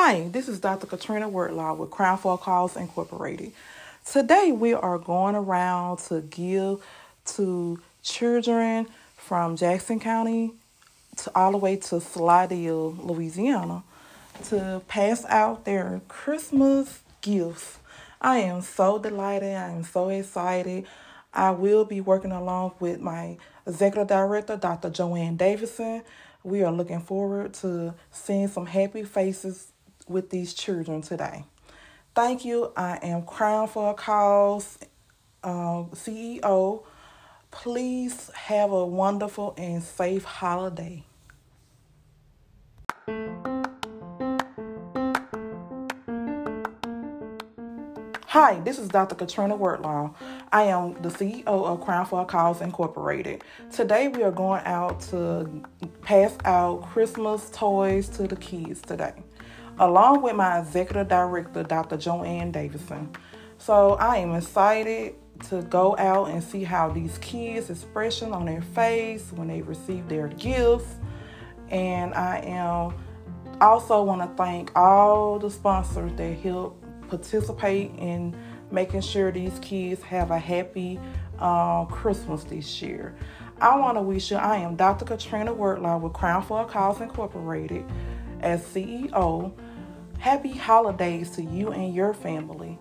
Hi, this is Dr. Katrina Wordlaw with Crown a Cause Incorporated. Today we are going around to give to children from Jackson County to all the way to Slidell, Louisiana, to pass out their Christmas gifts. I am so delighted. I am so excited. I will be working along with my executive director, Dr. Joanne Davidson. We are looking forward to seeing some happy faces with these children today. Thank you. I am Crown for a Cause uh, CEO. Please have a wonderful and safe holiday. Hi, this is Dr. Katrina Wordlaw. I am the CEO of Crown for a Cause Incorporated. Today we are going out to pass out Christmas toys to the kids today, along with my executive director, Dr. Joanne Davidson. So I am excited to go out and see how these kids' expression on their face when they receive their gifts. And I am also want to thank all the sponsors that help participate in making sure these kids have a happy uh, Christmas this year. I want to wish you, I am Dr. Katrina Wordlaw with Crown for a Cause Incorporated as CEO. Happy holidays to you and your family.